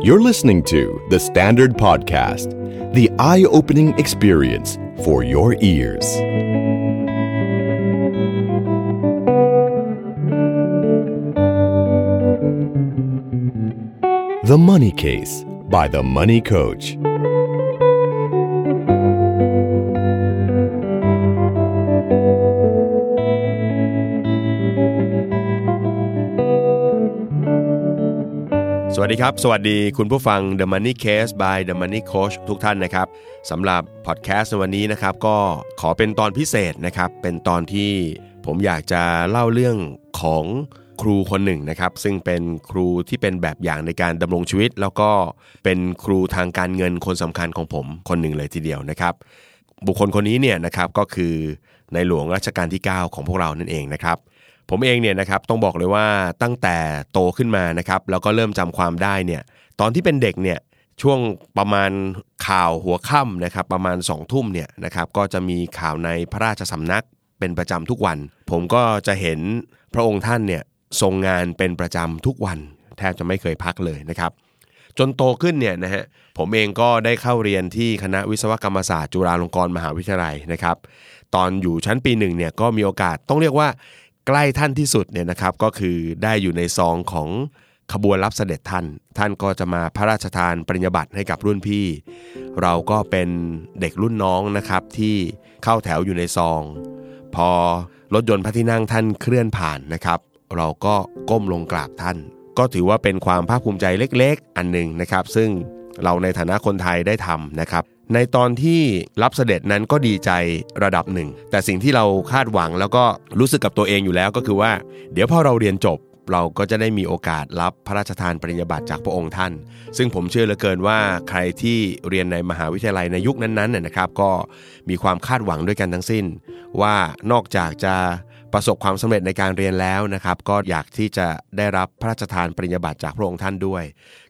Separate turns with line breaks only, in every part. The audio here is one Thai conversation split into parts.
You're listening to The Standard Podcast, the eye opening experience for your ears. The Money Case by The Money Coach.
สวัสดีครับ สวัสดีคุณผู้ฟัง The Money Case by The Money Coach ทุกท่านนะครับสำหรับพอดแคสต์ในวันนี้นะครับ ก็ขอเป็นตอนพิเศษนะครับ เป็นตอนที่ผมอยากจะเล่าเรื่องของครูคนหนึ่งนะครับ ซึ่งเป็นครูที่เป็นแบบอย่างในการดำรงชีวิต แล้วก็เป็นครูทางการเงินคนสำคัญของผมคนหนึ่งเลยทีเดียวนะครับ บุคคลคนนี้เนี่ยนะครับก็คือในหลวงรัชกาลที่ 9 ของพวกเรานั่นเองนะครับ ผมเองเนี่ยนะครับต้องบอกเลยว่าตั้งแต่โตขึ้นมานะครับแล้วก็เริ่มจำความได้เนี่ยตอนที่เป็นเด็กเนี่ยช่วงประมาณข่าวหัวค่ำนะครับประมาณ2องทุ่มเนี่ยนะครับก็จะมีข่าวในพระราชสำนักเป็นประจำทุกวัน ผมก็จะเห็นพระองค์ท่านเนี่ยทรงงานเป็นประจำทุกวัน แทบจะไม่เคยพักเลยนะครับ จนโตขึ้นเนี่ยนะฮะผมเองก็ได้เข้าเรียนที่คณะวิศวกรรมศาสตร์จุฬาลงกรณ์มหาวิทยาลัยนะครับ ตอนอยู่ชั้นปีหนึ่งเนี่ยก็มีโอกาสต้องเรียกว่า ใกล้ท่านที่สุดเนี่ยนะครับก็คือได้อยู่ในซองของขบวนรับเสด็จท่าน ท่านก็จะมาพระราชทานปริญญาบัตรให้กับรุ่นพี่ เราก็เป็นเด็กรุ่นน้องนะครับที่เข้าแถวอยู่ในซอง พอรถยนต์พระที่นั่งท่านเคลื่อนผ่านนะครับ เราก็ก้มลงกราบท่าน ก็ถือว่าเป็นความภาคภูมิใจเล็กๆ อันหนึ่งนะครับ ซึ่งเราในฐานะคนไทยได้ทำนะครับ ในตอนที่รับเสด็จนั้นก็ดีใจระดับหนึ่ง แต่สิ่งที่เราคาดหวังแล้วก็รู้สึกกับตัวเองอยู่แล้วก็คือว่า เดี๋ยวพอเราเรียนจบเราก็จะได้มีโอกาสรับพระราชทานปริญญาบัตรจากพระองค์ท่าน ซึ่งผมเชื่อเหลือเกินว่าใครที่เรียนในมหาวิทยาลัยในยุคนั้นๆน่ยนะครับ ก็มีความคาดหวังด้วยกันทั้งสิ้น ว่านอกจากจะ ประสบความสำเร็จในการเรียนแล้วนะครับ ก็อยากที่จะได้รับพระราชทานปริญญาบัตรจากพระองค์ท่านด้วย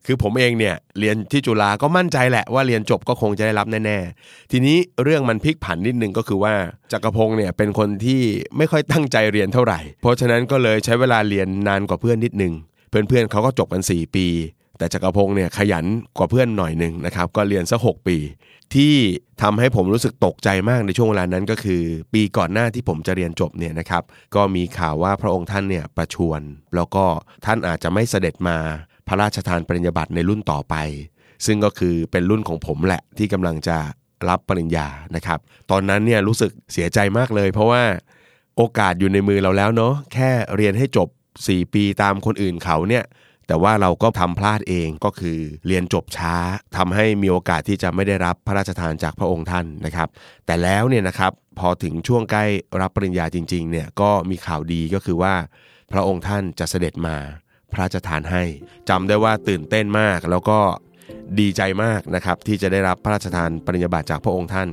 คือผมเองเนี่ยเรียนที่จุฬาก็มั่นใจแหละว่าเรียนจบก็คงจะได้รับแน่ๆ ทีนี้เรื่องมันพลิกผันนิดนึงก็คือว่าจักรพงศ์เนี่ยเป็นคนที่ไม่ค่อยตั้งใจเรียนเท่าไหร่ เพราะฉะนั้นก็เลยใช้เวลาเรียนนานกว่าเพื่อนนิดนึงเพื่อนๆเขาก็จบกัน 4 ปี แต่จักรพงศ์เนี่ยขยันกว่าเพื่อนหน่อยหนึ่งนะครับ ก็เรียนสักหปี ที่ทำให้ผมรู้สึกตกใจมากในช่วงเวลานั้นก็คือ ปีก่อนหน้าที่ผมจะเรียนจบเนี่ยนะครับ ก็มีข่าวว่าพระองค์ท่านเนี่ยประชวรแล้วก็ท่านอาจจะไม่เสด็จมาพระราชทานปริญญาบัตรในรุ่นต่อไป ซึ่งก็คือเป็นรุ่นของผมแหละที่กำลังจะรับปริญญานะครับ ตอนนั้นเนี่ยรู้สึกเสียใจมากเลย เพราะว่าโอกาสอยู่ในมือเราแล้วเนาะแค่เรียนให้จบ 4 ปีตามคนอื่นเขาเนี่ย แต่ว่าเราก็ทำพลาดเองก็คือเรียนจบช้าทำให้มีโอกาสที่จะไม่ได้รับพระราชทานจากพระองค์ท่านนะครับ แต่แล้วเนี่ยนะครับพอถึงช่วงใกล้รับปริญญาจริงๆเนี่ยก็มีข่าวดีก็คือว่า พระองค์ท่านจะเสด็จมาพระราชทานให้จำได้ว่าตื่นเต้นมากแล้วก็ดีใจมากนะครับที่จะได้รับพระราชทานปริญญาบัตรจากพระองค์ท่าน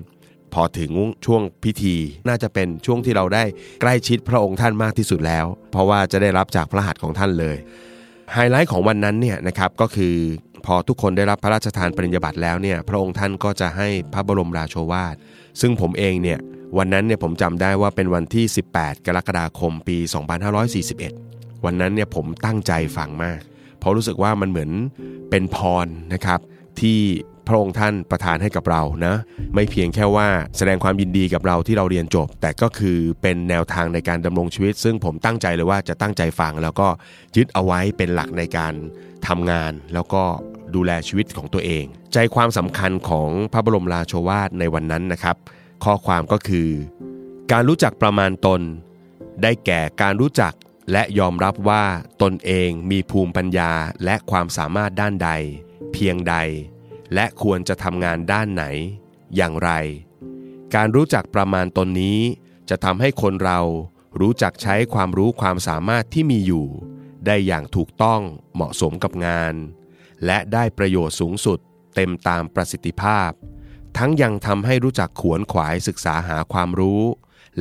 พอถึงช่วงพิธีน่าจะเป็นช่วงที่เราได้ใกล้ชิดพระองค์ท่านมากที่สุดแล้ว เพราะว่าจะได้รับจากพระหัตถ์ของท่านเลย ไฮไลท์ของวันนั้นเนี่ยนะครับก็คือพอทุกคนได้รับพระราชทานปริญญาบัตรแล้วเนี่ยพระองค์ท่านก็จะให้พระบรมราโชวาท ซึ่งผมเองเนี่ยวันนั้นเนี่ยผมจำได้ว่าเป็นวันที่ 18 กรกฎาคมปี 2541 วันนั้นเนี่ยผมตั้งใจฟังมาก เพราะรู้สึกว่ามันเหมือนเป็นพรนะครับที่ พระองค์ท่านประทานให้กับเรานะ ไม่เพียงแค่ว่าแสดงความยินดีกับเราที่เราเรียนจบ แต่ก็คือเป็นแนวทางในการดำรงชีวิต ซึ่งผมตั้งใจเลยว่าจะตั้งใจฟัง แล้วก็ยึดเอาไว้เป็นหลักในการทำงาน แล้วก็ดูแลชีวิตของตัวเอง ใจความสำคัญของพระบรมราโชวาทในวันนั้นนะครับ ข้อความก็คือ การรู้จักประมาณตน ได้แก่การรู้จักและยอมรับว่าตนเองมีภูมิปัญญาและความสามารถด้านใด เพียงใด และควรจะทำงานด้านไหน อย่างไร การรู้จักประมาณตนนี้ จะทำให้คนเรารู้จักใช้ความรู้ความสามารถที่มีอยู่ ได้อย่างถูกต้องเหมาะสมกับงาน และได้ประโยชน์สูงสุดเต็มตามประสิทธิภาพ ทั้งยังทำให้รู้จักขวนขวายศึกษาหาความรู้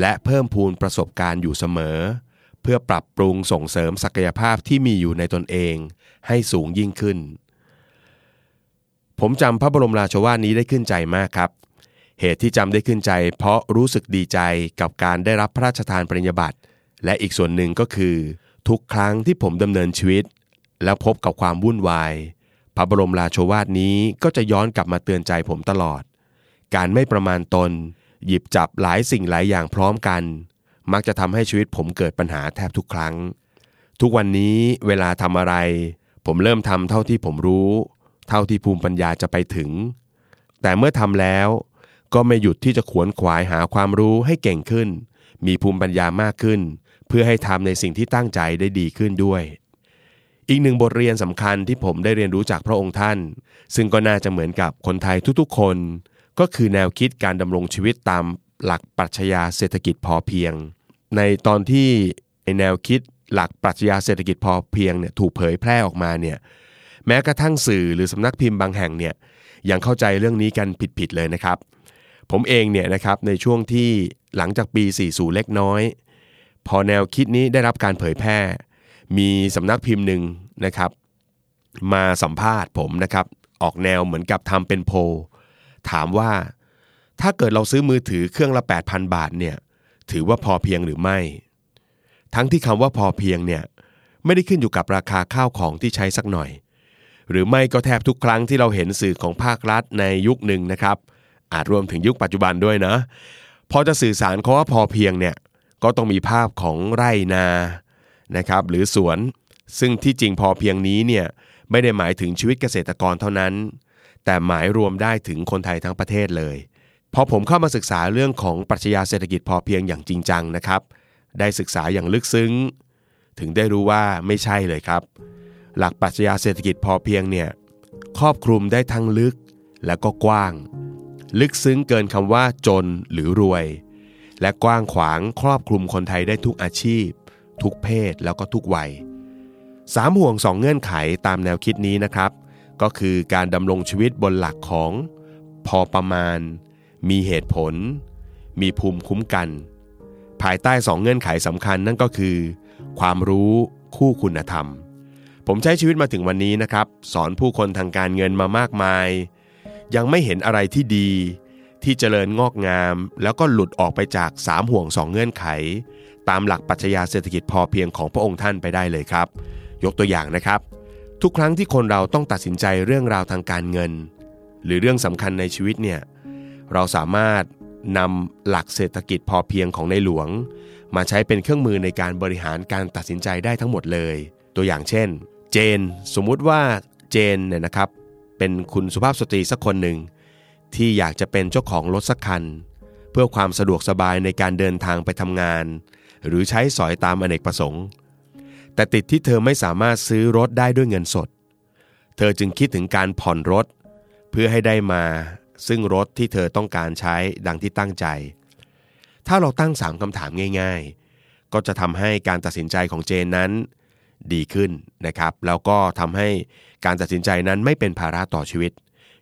และเพิ่มพูนประสบการณ์อยู่เสมอ เพื่อปรับปรุงส่งเสริมศักยภาพที่มีอยู่ในตนเอง ให้สูงยิ่งขึ้น ผมจำพระบรมราโชวาทนี้ได้ขึ้นใจมากครับ เหตุที่จำได้ขึ้นใจ เพราะรู้สึกดีใจกับการได้รับพระราชทานปริญญาบัตรและอีกส่วนหนึ่งก็คือ ทุกครั้งที่ผมดำเนินชีวิต แล้วพบกับความวุ่นวาย พระบรมราโชวาทนี้ก็จะย้อนกลับมาเตือนใจผมตลอด การไม่ประมาณตน หยิบจับหลายสิ่งหลายอย่างพร้อมกัน มักจะทำให้ชีวิตผมเกิดปัญหาแทบทุกครั้ง ทุกวันนี้เวลาทำอะไร ผมเริ่มทำเท่าที่ผมรู้ เท่าที่ภูมิปัญญาจะไปถึง แต่เมื่อทำแล้ว ก็ไม่หยุดที่จะขวนขวายหาความรู้ให้เก่งขึ้น มีภูมิปัญญามากขึ้น เพื่อให้ทำในสิ่งที่ตั้งใจได้ดีขึ้นด้วย อีกหนึ่งบทเรียนสำคัญที่ผมได้เรียนรู้จากพระองค์ท่าน ซึ่งก็น่าจะเหมือนกับคนไทยทุกๆ คน ก็คือแนวคิดการดำรงชีวิตตามหลักปรัชญาเศรษฐกิจพอเพียง ในตอนที่แนวคิดหลักปรัชญาเศรษฐกิจพอเพียงเนี่ยถูกเผยแพร่ออกมาเนี่ย แม้กระทั่งสื่อหรือสำนักพิมพ์บางแห่งเนี่ยยังเข้าใจเรื่องนี้กันผิดๆเลยนะครับ ผมเองเนี่ยนะครับในช่วงที่หลังจากปี 40 เล็กน้อย พอแนวคิดนี้ได้รับการเผยแพร่ มีสำนักพิมพ์หนึ่งนะครับ มาสัมภาษณ์ผมนะครับ ออกแนวเหมือนกับทำเป็นโพลถามว่า ถ้าเกิดเราซื้อมือถือเครื่องละ 8,000 บาทเนี่ยถือว่าพอเพียงหรือไม่ ทั้งที่คำว่าพอเพียงเนี่ยไม่ได้ขึ้นอยู่กับราคาข้าวของที่ใช้สักหน่อย หรือไม่ก็แทบทุกครั้งที่เราเห็นสื่อของภาครัฐในยุคหนึ่งนะครับ อาจรวมถึงยุคปัจจุบันด้วยนะพอจะสื่อสารเขาว่าพอเพียงเนี่ยก็ต้องมีภาพของไร่นานะครับ หรือสวน ซึ่งที่จริงพอเพียงนี้เนี่ยไม่ได้หมายถึงชีวิตเกษตรกรเท่านั้น แต่หมายรวมได้ถึงคนไทยทั้งประเทศเลย พอผมเข้ามาศึกษาเรื่องของปรัชญาเศรษฐกิจพอเพียงอย่างจริงจังนะครับ ได้ศึกษาอย่างลึกซึ้ง ถึงได้รู้ว่าไม่ใช่เลยครับ หลักปรัชญาเศรษฐกิจพอเพียงเนี่ยครอบคลุมได้ทั้งลึกและก็กว้าง ลึกซึ้งเกินคำว่าจนหรือรวย และกว้างขวางครอบคลุมคนไทยได้ทุกอาชีพ ทุกเพศแล้วก็ทุกวัยสามห่วงสองเงื่อนไขตามแนวคิดนี้นะครับ ก็คือการดำรงชีวิตบนหลักของ พอประมาณ มีเหตุผล มีภูมิคุ้มกัน ภายใต้สองเงื่อนไขสำคัญนั่นก็คือ ความรู้คู่คุณธรรม ผมใช้ชีวิตมาถึงวันนี้นะครับ สอนผู้คนทางการเงินมามากมาย ยังไม่เห็นอะไรที่ดี ที่เจริญงอกงาม แล้วก็หลุดออกไปจากสามห่วงสองเงื่อนไข ตามหลักปรัชญาเศรษฐกิจพอเพียงของพระองค์ท่านไปได้เลยครับ ยกตัวอย่างนะครับ ทุกครั้งที่คนเราต้องตัดสินใจเรื่องราวทางการเงิน หรือเรื่องสำคัญในชีวิตเนี่ยเราสามารถนำหลักเศรษฐกิจพอเพียงของในหลวง มาใช้เป็นเครื่องมือในการบริหารการตัดสินใจได้ทั้งหมดเลย ตัวอย่างเช่น เจน สมมุติว่าเจนเนี่ยนะครับ เป็นคุณสุภาพสตรีสักคนหนึ่ง ที่อยากจะเป็นเจ้าของรถสักคัน เพื่อความสะดวกสบายในการเดินทางไปทำงาน หรือใช้สอยตามอเนกประสงค์ แต่ติดที่เธอไม่สามารถซื้อรถได้ด้วยเงินสด เธอจึงคิดถึงการผ่อนรถ เพื่อให้ได้มา ซึ่งรถที่เธอต้องการใช้ดังที่ตั้งใจ ถ้าเราตั้ง3คำถามง่าย ๆ ก็จะทำให้การตัดสินใจของเจนนั้น ดีขึ้นนะครับ แล้วก็ทำให้การตัดสินใจนั้นไม่เป็นภาระต่อชีวิต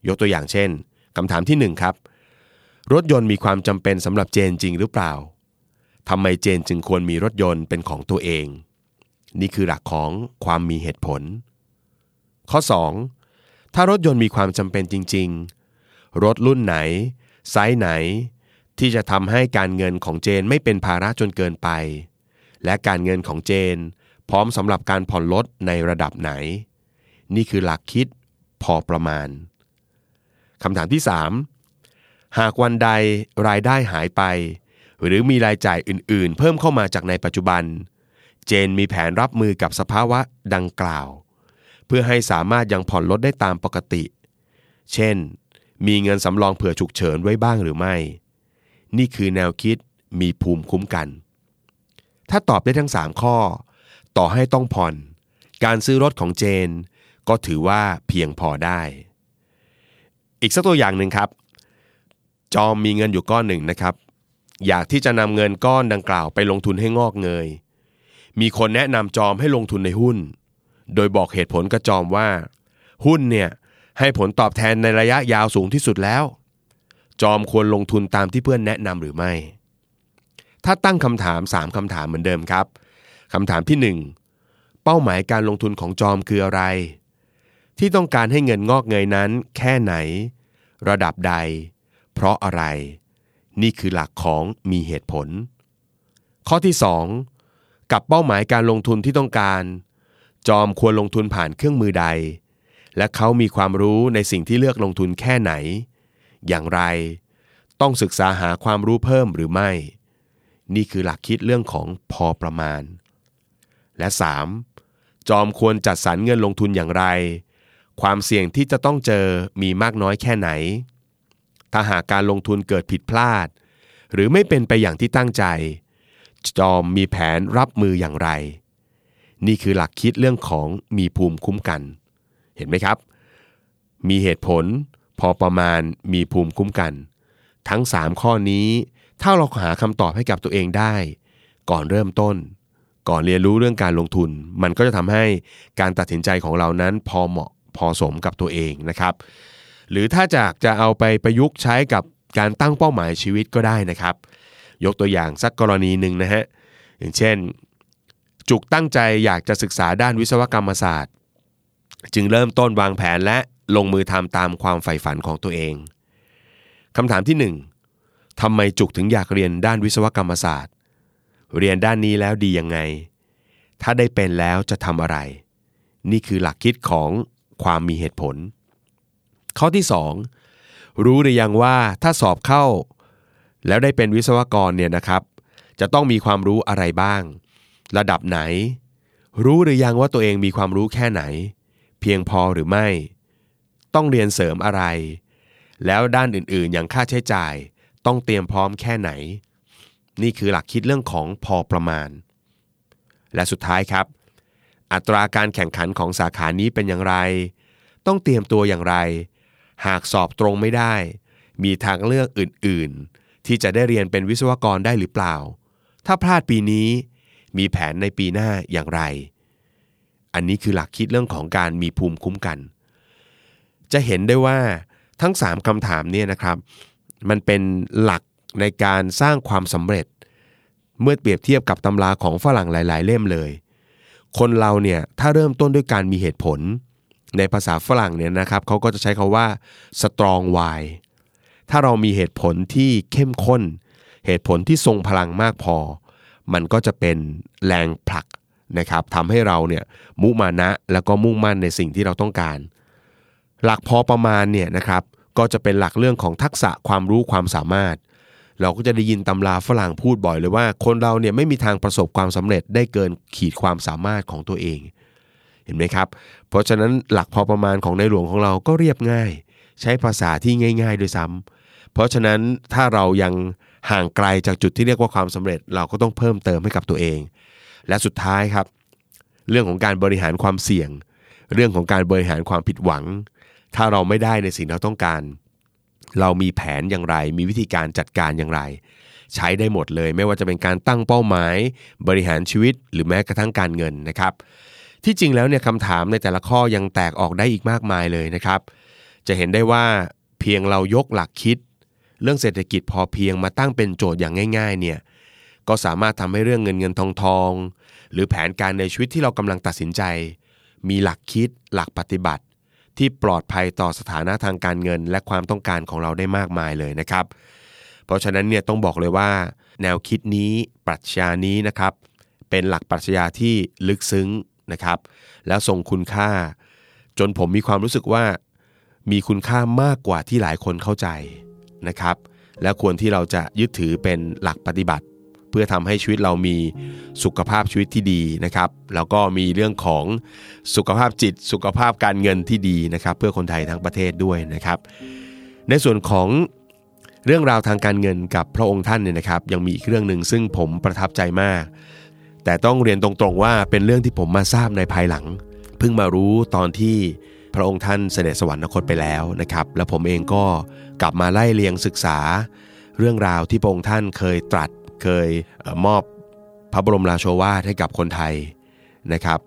ยกตัวอย่างเช่นคำถามที่ 1 ครับ รถยนต์มีความจำเป็นสำหรับเจนจริงหรือเปล่าทำไมเจนจึงควรมีรถยนต์เป็นของตัวเอง นี่คือหลักของความมีเหตุผล ข้อ 2 ถ้ารถยนต์มีความจำเป็นจริง ๆ รถรุ่นไหน ไซส์ไหน ที่จะทำให้การเงินของเจนไม่เป็นภาระจนเกินไป และการเงินของเจน พร้อมสำหรับการผ่อนรถในระดับไหน นี่คือหลักคิดพอประมาณคำถามที่ 3 หากวันใดรายได้หายไป หรือมีรายจ่ายอื่น ๆ เพิ่มเข้ามาจากในปัจจุบัน เจนมีแผนรับมือกับสภาวะดังกล่าว เพื่อให้สามารถยังผ่อนรถได้ตามปกติ เช่น มีเงินสำรองเผื่อฉุกเฉินไว้บ้างหรือไม่ นี่คือแนวคิดมีภูมิคุ้มกัน ถ้าตอบได้ทั้ง 3 ข้อ ต่อให้ต้องผ่อน การซื้อรถของเจน ก็ถือว่าเพียงพอได้ อีกสักตัวอย่างหนึ่งครับ จอมมีเงินอยู่ก้อนหนึ่งนะครับ อยากที่จะนำเงินก้อนดังกล่าวไปลงทุนให้งอกเงย มีคนแนะนำจอมให้ลงทุนในหุ้น โดยบอกเหตุผลกับจอมว่า หุ้นเนี่ยให้ผลตอบแทนในระยะยาวสูงที่สุดแล้ว จอมควรลงทุนตามที่เพื่อนแนะนำหรือไม่ ถ้าตั้งคำถาม 3คำถามเหมือนเดิมครับ คำถามที่ 1 เป้าหมายการลงทุนของจอมคืออะไร ที่ต้องการให้เงินงอกเงยนั้น แค่ไหน ระดับใด เพราะอะไร นี่คือหลักของมีเหตุผล ข้อที่ 2 กับเป้าหมายการลงทุนที่ต้องการ จอมควรลงทุนผ่านเครื่องมือใด และเขามีความรู้ในสิ่งที่เลือกลงทุนแค่ไหน อย่างไร ต้องศึกษาหาความรู้เพิ่มหรือไม่ นี่คือหลักคิดเรื่องของพอประมาณ และ 3. จอมควรจัดสรรเงินลงทุนอย่างไร ความเสี่ยงที่จะต้องเจอมีมากน้อยแค่ไหน ถ้าหากการลงทุนเกิดผิดพลาด หรือไม่เป็นไปอย่างที่ตั้งใจ จอมมีแผนรับมืออย่างไร นี่คือหลักคิดเรื่องของมีภูมิคุ้มกัน เห็นไหมครับ มีเหตุผล พอประมาณมีภูมิคุ้มกัน ทั้ง 3 ข้อนี้ถ้าเราหาคำตอบให้กับตัวเองได้ ก่อนเริ่มต้น ก่อนเรียนรู้เรื่องการลงทุน มันก็จะทำให้การตัดสินใจของเรานั้นพอเหมาะพอสมกับตัวเองนะครับ หรือถ้าจากจะเอาไปประยุกต์ใช้กับการตั้งเป้าหมายชีวิตก็ได้นะครับ ยกตัวอย่างสักกรณีหนึ่งนะฮะอย่างเช่น จุกตั้งใจอยากจะศึกษาด้านวิศวกรรมศาสตร์ จึงเริ่มต้นวางแผนและลงมือทำตามความใฝ่ฝันของตัวเองคำถามที่ 1ทำไมจุกถึงอยากเรียนด้านวิศวกรรมศาสตร์ เรียนด้านนี้แล้วดียังไง ถ้าได้เป็นแล้วจะทำอะไร นี่คือหลักคิดของความมีเหตุผล ข้อที่ 2 รู้หรือยังว่าถ้าสอบเข้า แล้วได้เป็นวิศวกรเนี่ยนะครับ จะต้องมีความรู้อะไรบ้าง ระดับไหน รู้หรือยังว่าตัวเองมีความรู้แค่ไหน เพียงพอหรือไม่ ต้องเรียนเสริมอะไร แล้วด้านอื่นๆ อย่างค่าใช้จ่าย ต้องเตรียมพร้อมแค่ไหน นี่คือหลักคิดเรื่องของพอประมาณ และสุดท้ายครับ อัตราการแข่งขันของสาขานี้เป็นอย่างไร ต้องเตรียมตัวอย่างไร หากสอบตรงไม่ได้ มีทางเลือกอื่นๆ ที่จะได้เรียนเป็นวิศวกรได้หรือเปล่า ถ้าพลาดปีนี้ มีแผนในปีหน้าอย่างไร อันนี้คือหลักคิดเรื่องของการมีภูมิคุ้มกัน จะเห็นได้ว่าทั้ง 3คำถามเนี่ยนะครับ มันเป็นหลัก ในการสร้างความสำเร็จ เมื่อเปรียบเทียบกับตำราของฝรั่งหลาย ๆ เล่มเลย คนเราเนี่ยถ้าเริ่มต้นด้วยการมีเหตุผล ในภาษาฝรั่งเนี่ยนะครับเขาก็จะใช้คาว่า strong why ถ้าเรามีเหตุผลที่เข้มข้น เหตุผลที่ทรงพลังมากพอ มันก็จะเป็นแรงผลักนะครับทำให้เราเนี่ยมุมานะแล้วก็มุ่งมั่นในสิ่งที่เราต้องการ หลักพอประมาณเนี่ยนะครับก็จะเป็นหลักเรื่องของทักษะความรู้ความสามารถ เราก็จะได้ยินตำราฝรั่งพูดบ่อยเลยว่า คนเราเนี่ยไม่มีทางประสบความสำเร็จได้เกินขีดความสามารถของตัวเอง เห็นไหมครับ เพราะฉะนั้นหลักพอประมาณของในหลวงของเราก็เรียบง่าย ใช้ภาษาที่ง่าย ๆ ด้วยซ้ำเพราะฉะนั้นถ้าเรายังห่างไกลจากจุดที่เรียกว่าความสำเร็จ เราก็ต้องเพิ่มเติมให้กับตัวเอง และสุดท้ายครับ เรื่องของการบริหารความเสี่ยง เรื่องของการบริหารความผิดหวัง ถ้าเราไม่ได้ในสิ่งที่เราต้องการ เรามีแผนอย่างไร มีวิธีการจัดการอย่างไร ใช้ได้หมดเลย ไม่ว่าจะเป็นการตั้งเป้าหมาย บริหารชีวิต หรือแม้กระทั่งการเงินนะครับ ที่จริงแล้วเนี่ยคำถามในแต่ละข้อยังแตกออกได้อีกมากมายเลยนะครับ จะเห็นได้ว่าเพียงเรายกหลักคิด เรื่องเศรษฐกิจพอเพียงมาตั้งเป็นโจทย์อย่างง่าย ๆ เนี่ยก็สามารถทำให้เรื่องเงินเงินทองทอง หรือแผนการในชีวิตที่เรากำลังตัดสินใจ มีหลักคิด หลักปฏิบัติ ที่ปลอดภัยต่อสถานะทางการเงิน และความต้องการของเราได้มากมายเลยนะครับ เพราะฉะนั้นเนี่ยต้องบอกเลยว่า แนวคิดนี้ปรัชญานี้นะครับ เป็นหลักปรัชญาที่ลึกซึ้งนะครับ แล้วทรงคุณค่า จนผมมีความรู้สึกว่า มีคุณค่ามากกว่าที่หลายคนเข้าใจนะครับ และควรที่เราจะยึดถือเป็นหลักปฏิบัติ เพื่อทำให้ชีวิตเรามีสุขภาพชีวิตที่ดีนะครับ แล้วก็มีเรื่องของสุขภาพจิต สุขภาพการเงินที่ดีนะครับ เพื่อคนไทยทั้งประเทศด้วยนะครับ ในส่วนของเรื่องราวทางการเงินกับพระองค์ท่านเนี่ยนะครับ ยังมีอีกเรื่องหนึ่งซึ่งผมประทับใจมาก แต่ต้องเรียนตรงๆว่าเป็นเรื่องที่ผมมาทราบในภายหลัง เพิ่งมารู้ตอนที่พระองค์ท่านเสด็จสวรรคตไปแล้วนะครับ แล้วผมเองก็กลับมาไล่เลียงศึกษา เรื่องราวที่พระองค์ท่านเคยตรัส เคยมอบพระบรมราโชวาทให้กับคนไทยนะครับ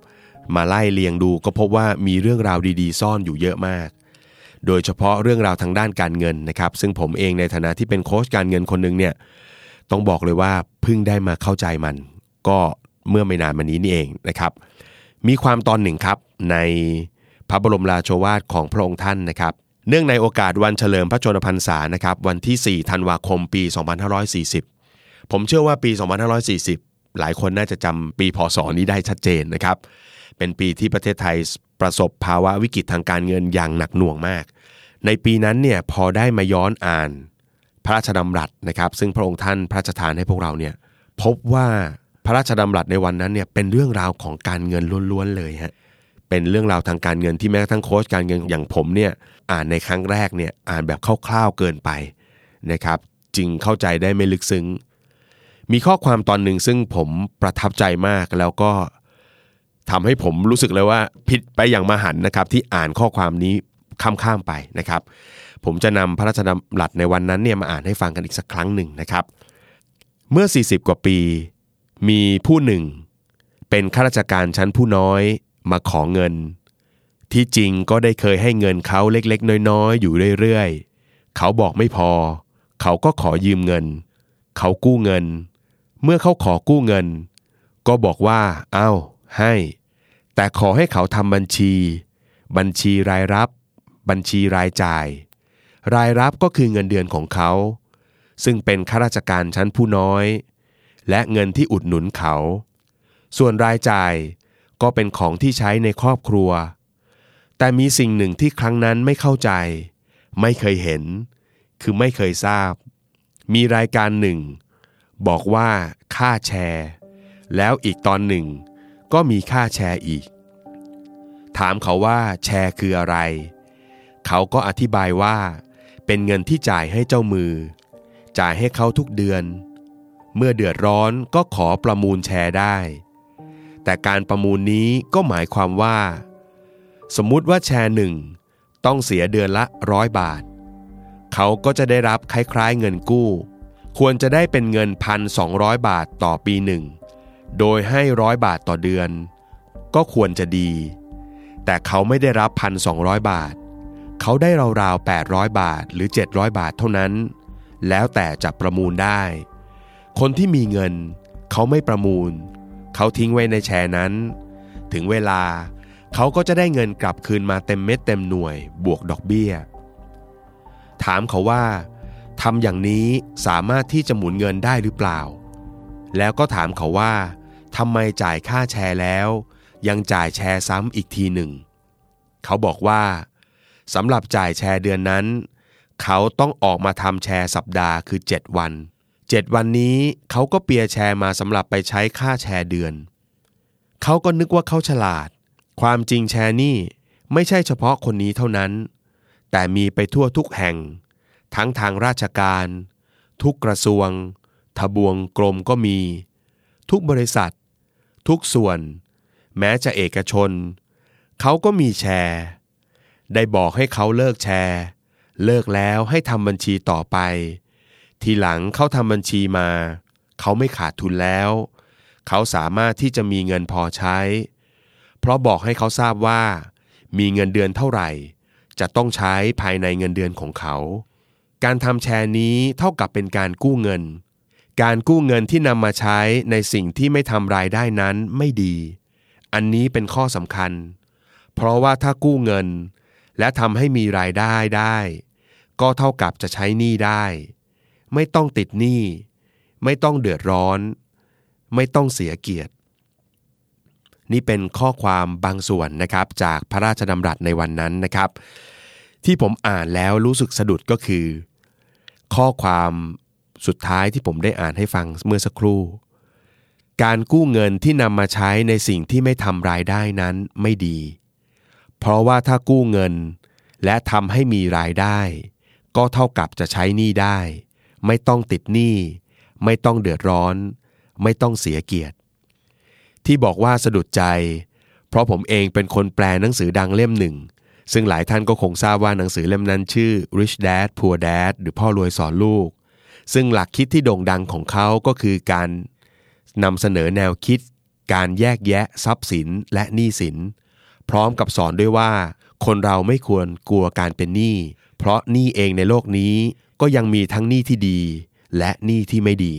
มาไล่เลียงดูก็พบว่ามีเรื่องราวดีๆ ซ่อนอยู่เยอะมาก โดยเฉพาะเรื่องราวทางด้านการเงินนะครับ ซึ่งผมเองในฐานะที่เป็นโค้ชการเงินคนหนึ่งเนี่ยต้องบอกเลยว่าเพิ่งได้มาเข้าใจมัน ก็เมื่อไม่นานมานี้นี่เองนะครับ มีความตอนหนึ่งครับในพระบรมราโชวาทของพระองค์ท่านนะครับ เนื่องในโอกาสวันเฉลิมพระชนมพรรษานะครับ วันที่ 4 ธันวาคม ปี 2540 ผมเชื่อว่าปี 2540 หลายคนน่าจะจำปีพศนี้ได้ชัดเจนนะครับ เป็นปีที่ประเทศไทยประสบภาวะวิกฤตทางการเงินอย่างหนักหน่วงมาก ในปีนั้นเนี่ยพอได้มาย้อนอ่านพระราชดำรัสนะครับ ซึ่งพระองค์ท่านพระราชทานให้พวกเราเนี่ยพบว่าพระราชดำรัสในวันนั้นเนี่ยเป็นเรื่องราวของการเงินล้วนๆเลยฮะเป็นเรื่องราวทางการเงินที่แม้กระทั่งโค้ชการเงินอย่างผมเนี่ยอ่านในครั้งแรกเนี่ยอ่านแบบคร่าวๆเกินไปนะครับจึงเข้าใจได้ไม่ลึกซึ้ง มีข้อความตอนหนึ่งซึ่งผมประทับใจมากแล้วก็ทำให้ผมรู้สึกเลยว่าผิดไปอย่างมหันนะครับ ที่อ่านข้อความนี้ข้ามๆไปนะครับ ผมจะนำพระราชดำรัสในวันนั้นเนี่ยมาอ่านให้ฟังกันอีกสักครั้งหนึ่งนะครับ เมื่อ 40 กว่าปี มีผู้หนึ่ง เป็นข้าราชการชั้นผู้น้อยมาขอเงิน ที่จริงก็ได้เคยให้เงินเขาเล็กๆ น้อยๆ อยู่เรื่อยๆ เขาบอกไม่พอ เขาก็ขอยืมเงิน เขากู้เงิน เมื่อเขาขอกู้เงิน ก็บอกว่าอ้าวให้ แต่ขอให้เขาทำบัญชี บัญชีรายรับ บัญชีรายจ่าย รายรับก็คือเงินเดือนของเขา ซึ่งเป็นข้าราชการชั้นผู้น้อย และเงินที่อุดหนุนเขา ส่วนรายจ่ายก็เป็นของที่ใช้ในครอบครัว แต่มีสิ่งหนึ่งที่ครั้งนั้นไม่เข้าใจ ไม่เคยเห็น คือไม่เคยทราบ มีรายการหนึ่ง บอกว่าค่าแชร์ แล้วอีกตอนหนึ่ง ก็มีค่าแชร์อีก ถามเขาว่าแชร์คืออะไร เขาก็อธิบายว่า เป็นเงินที่จ่ายให้เจ้ามือ จ่ายให้เขาทุกเดือน เมื่อเดือดร้อนก็ขอประมูลแชร์ได้ แต่การประมูลนี้ก็หมายความว่า สมมุติว่าแชร์หนึ่งต้องเสียเดือนละร้อยบาท เขาก็จะได้รับคล้ายๆเงินกู้ ควรจะได้เป็นเงินพันสองบาทต่อปีหนึ่ง โดยให้ร้อยบาทต่อเดือน ก็ควรจะดี แต่เขาไม่ได้รับพันสองบาท เขาได้ราวๆ 800 บาทหรือ 700 บาทเท่านั้น แล้วแต่จะประมูลได้ คนที่มีเงิน เขาไม่ประมูล เขาทิ้งไว้ในแชร์นั้น ถึงเวลาเขาก็จะได้เงินกลับคืนมาเต็มเม็ดเต็มหน่วยบวกดอกเบี้ย ถามเขาว่า ทำอย่างนี้สามารถที่จะหมุนเงินได้หรือเปล่า แล้วก็ถามเขาว่าทำไมจ่ายค่าแชร์แล้ว ยังจ่ายแชร์ซ้ำอีกทีหนึ่ง เขาบอกว่าสำหรับจ่ายแชร์เดือนนั้น เขาต้องออกมาทำแชร์สัปดาห์คือ 7 วัน 7 วันนี้เขาก็เปียร์แชร์มาสำหรับไปใช้ค่าแชร์เดือน เขาก็นึกว่าเขาฉลาด ความจริงแชร์นี่ไม่ใช่เฉพาะคนนี้เท่านั้น แต่มีไปทั่วทุกแห่ง ทั้งทางราชการ ทุกกระทรวง ทบวงกรมก็มี ทุกบริษัท ทุกส่วน แม้จะเอกชน เขาก็มีแชร์ ได้บอกให้เขาเลิกแชร์ เลิกแล้วให้ทำบัญชีต่อไป ทีหลังเขาทำบัญชีมา เขาไม่ขาดทุนแล้ว เขาสามารถที่จะมีเงินพอใช้ เพราะบอกให้เขาทราบว่า มีเงินเดือนเท่าไหร่จะต้องใช้ภายในเงินเดือนของเขา การทำแชร์นี้เท่ากับเป็นการกู้เงิน การกู้เงินที่นำมาใช้ในสิ่งที่ไม่ทำรายได้นั้นไม่ดี อันนี้เป็นข้อสำคัญ เพราะว่าถ้ากู้เงิน และทำให้มีรายได้ได้ ก็เท่ากับจะใช้หนี้ได้ ไม่ต้องติดหนี้ ไม่ต้องเดือดร้อน ไม่ต้องเสียเกียรติ นี่เป็นข้อความบางส่วนนะครับจากพระราชดำรัสในวันนั้นนะครับ ที่ผมอ่านแล้วรู้สึกสะดุดก็คือ ข้อความสุดท้ายที่ผมได้อ่านให้ฟังเมื่อสักครู่ การกู้เงินที่นำมาใช้ในสิ่งที่ไม่ทำรายได้นั้นไม่ดี เพราะว่าถ้ากู้เงิน และทำให้มีรายได้ ก็เท่ากับจะใช้หนี้ได้ ไม่ต้องติดหนี้ ไม่ต้องเดือดร้อน ไม่ต้องเสียเกียรติ ที่บอกว่าสะดุดใจ เพราะผมเองเป็นคนแปลหนังสือดังเล่มหนึ่ง ซึ่งหลายท่านก็คงทราบว่าหนังสือเล่มนั้นชื่อ Rich Dad Poor Dad หรือพ่อรวยสอนลูก ซึ่งหลักคิดที่โด่งดังของเขาก็คือการนำเสนอแนวคิด การแยกแยะทรัพย์สินและหนี้สิน พร้อมกับสอนด้วยว่า คนเราไม่ควรกลัวการเป็นหนี้ เพราะหนี้เองในโลกนี้ก็ยังมีทั้งหนี้ที่ดี และหนี้ที่ไม่ดี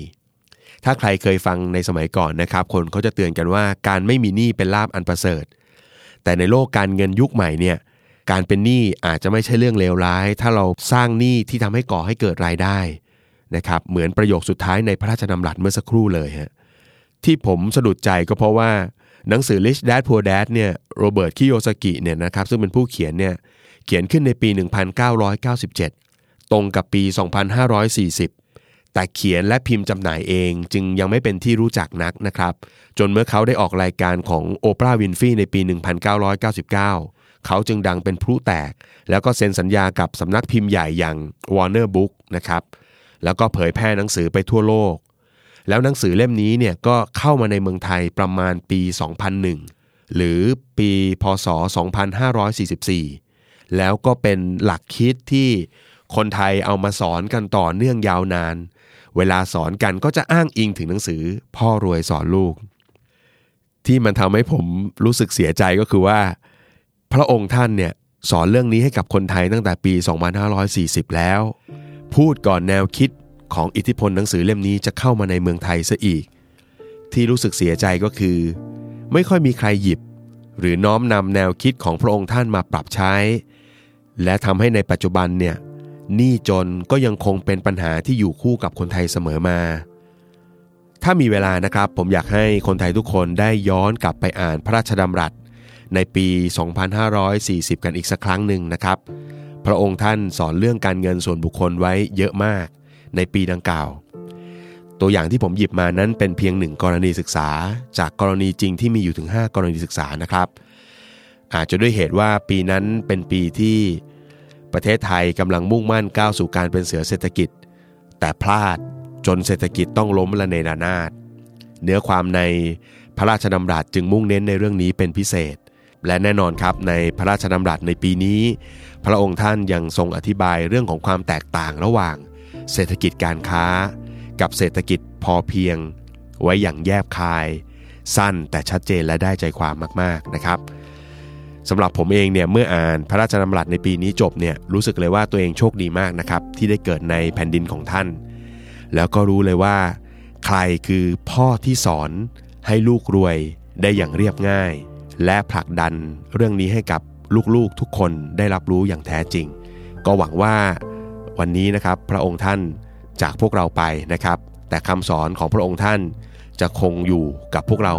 ถ้าใครเคยฟังในสมัยก่อนนะครับ คนเขาจะเตือนกันว่าการไม่มีหนี้เป็นลาบอันประเสริฐ แต่ในโลกการเงินยุคใหม่เนี่ย การเป็นหนี้อาจจะไม่ใช่เรื่องเลวร้าย ถ้าเราสร้างหนี้ที่ทำให้ก่อให้เกิดรายได้นะครับเหมือนประโยคสุดท้ายในพระราชดำรัสเมื่อสักครู่เลยฮะที่ผมสะดุดใจก็เพราะว่าหนังสือ Rich Dad Poor Dad เนี่ยโรเบิร์ตคิโยสกิเนี่ยนะครับซึ่งเป็นผู้เขียนเนี่ยเขียนขึ้นในปี 1997 ตรงกับปี 2540 แต่เขียนและพิมพ์จำหน่ายเองจึงยังไม่เป็นที่รู้จักนักนะครับ จนเมื่อเขาได้ออกรายการของโอปราห์วินฟรีในปี 1999 เขาจึงดังเป็นพลุแตก แล้วก็เซ็นสัญญากับสำนักพิมพ์ใหญ่อย่าง Warner Book นะครับ แล้วก็เผยแพร่หนังสือไปทั่วโลก แล้วหนังสือเล่มนี้เนี่ยก็เข้ามาในเมืองไทยประมาณปี 2001 หรือปีพศ 2544 แล้วก็เป็นหลักคิดที่คนไทยเอามาสอนกันต่อเนื่องยาวนาน เวลาสอนกันก็จะอ้างอิงถึงหนังสือ พ่อรวยสอนลูก ที่มันทำให้ผมรู้สึกเสียใจก็คือว่า พระองค์ท่านเนี่ยสอนเรื่องนี้ให้กับคนไทยตั้งแต่ปี 2540 แล้ว พูดก่อนแนวคิดของอิทธิพลหนังสือเล่มนี้จะเข้ามาในเมืองไทยซะอีก ที่รู้สึกเสียใจก็คือ ไม่ค่อยมีใครหยิบ หรือน้อมนำแนวคิดของพระองค์ท่านมาปรับใช้ และทำให้ในปัจจุบันเนี่ยหนี้จนก็ยังคงเป็นปัญหาที่อยู่คู่กับคนไทยเสมอมา ถ้ามีเวลานะครับ ผมอยากให้คนไทยทุกคนได้ย้อนกลับไปอ่านพระราชดำรัส ในปี 2540 กันอีกสักครั้งหนึ่งนะครับ พระองค์ท่านสอนเรื่องการเงินส่วนบุคคลไว้เยอะมากในปีดังกล่าว ตัวอย่างที่ผมหยิบมานั้นเป็นเพียงหนึ่งกรณีศึกษา จากกรณีจริงที่มีอยู่ถึง 5 กรณีศึกษานะครับ อาจจะด้วยเหตุว่าปีนั้นเป็นปีที่ประเทศไทยกำลังมุ่งมั่นก้าวสู่การเป็นเสือเศรษฐกิจ แต่พลาดจนเศรษฐกิจต้องล้มละเนระนาดเนื้อความในพระราชดำรัสจึงมุ่งเน้นในเรื่องนี้เป็นพิเศษ และแน่นอนครับในพระราชดำรัสในปีนี้ พระองค์ท่านยังทรงอธิบายเรื่องของความแตกต่างระหว่าง เศรษฐกิจการค้า กับเศรษฐกิจพอเพียง ไว้อย่างแยบคาย สั้นแต่ชัดเจนและได้ใจความมากๆนะครับสำหรับผมเองเนี่ยเมื่ออ่านพระราชดำรัสในปีนี้จบเนี่ยรู้สึกเลยว่าตัวเองโชคดีมากนะครับที่ได้เกิดในแผ่นดินของท่าน แล้วก็รู้เลยว่า ใครคือพ่อที่สอนให้ลูกรวยได้อย่างเรียบง่าย และผลักดันเรื่องนี้ให้กับลูกๆทุกคนได้รับรู้อย่างแท้จริง ก็หวังว่าวันนี้นะครับพระองค์ท่านจากพวกเราไปนะครับ แต่คำสอนของพระองค์ท่านจะคงอยู่กับพวกเรา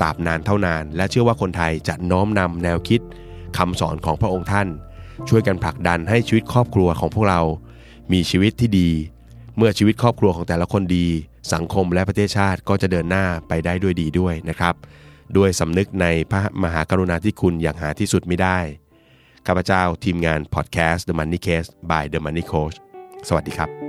ตราบนานเท่านาน และเชื่อว่าคนไทยจะน้อมนำแนวคิดคำสอนของพระองค์ท่าน ช่วยกันผลักดันให้ชีวิตครอบครัวของพวกเรา มีชีวิตที่ดี เมื่อชีวิตครอบครัวของแต่ละคนดี สังคมและประเทศชาติก็จะเดินหน้าไปได้ด้วยดีด้วยนะครับ ด้วยสำนึกในพระมหากรุณาธิคุณอย่างหาที่สุดไม่ได้ ข้าพเจ้าทีมงานพอดแคสต์ The Money Case by The Money Coach สวัสดีครับ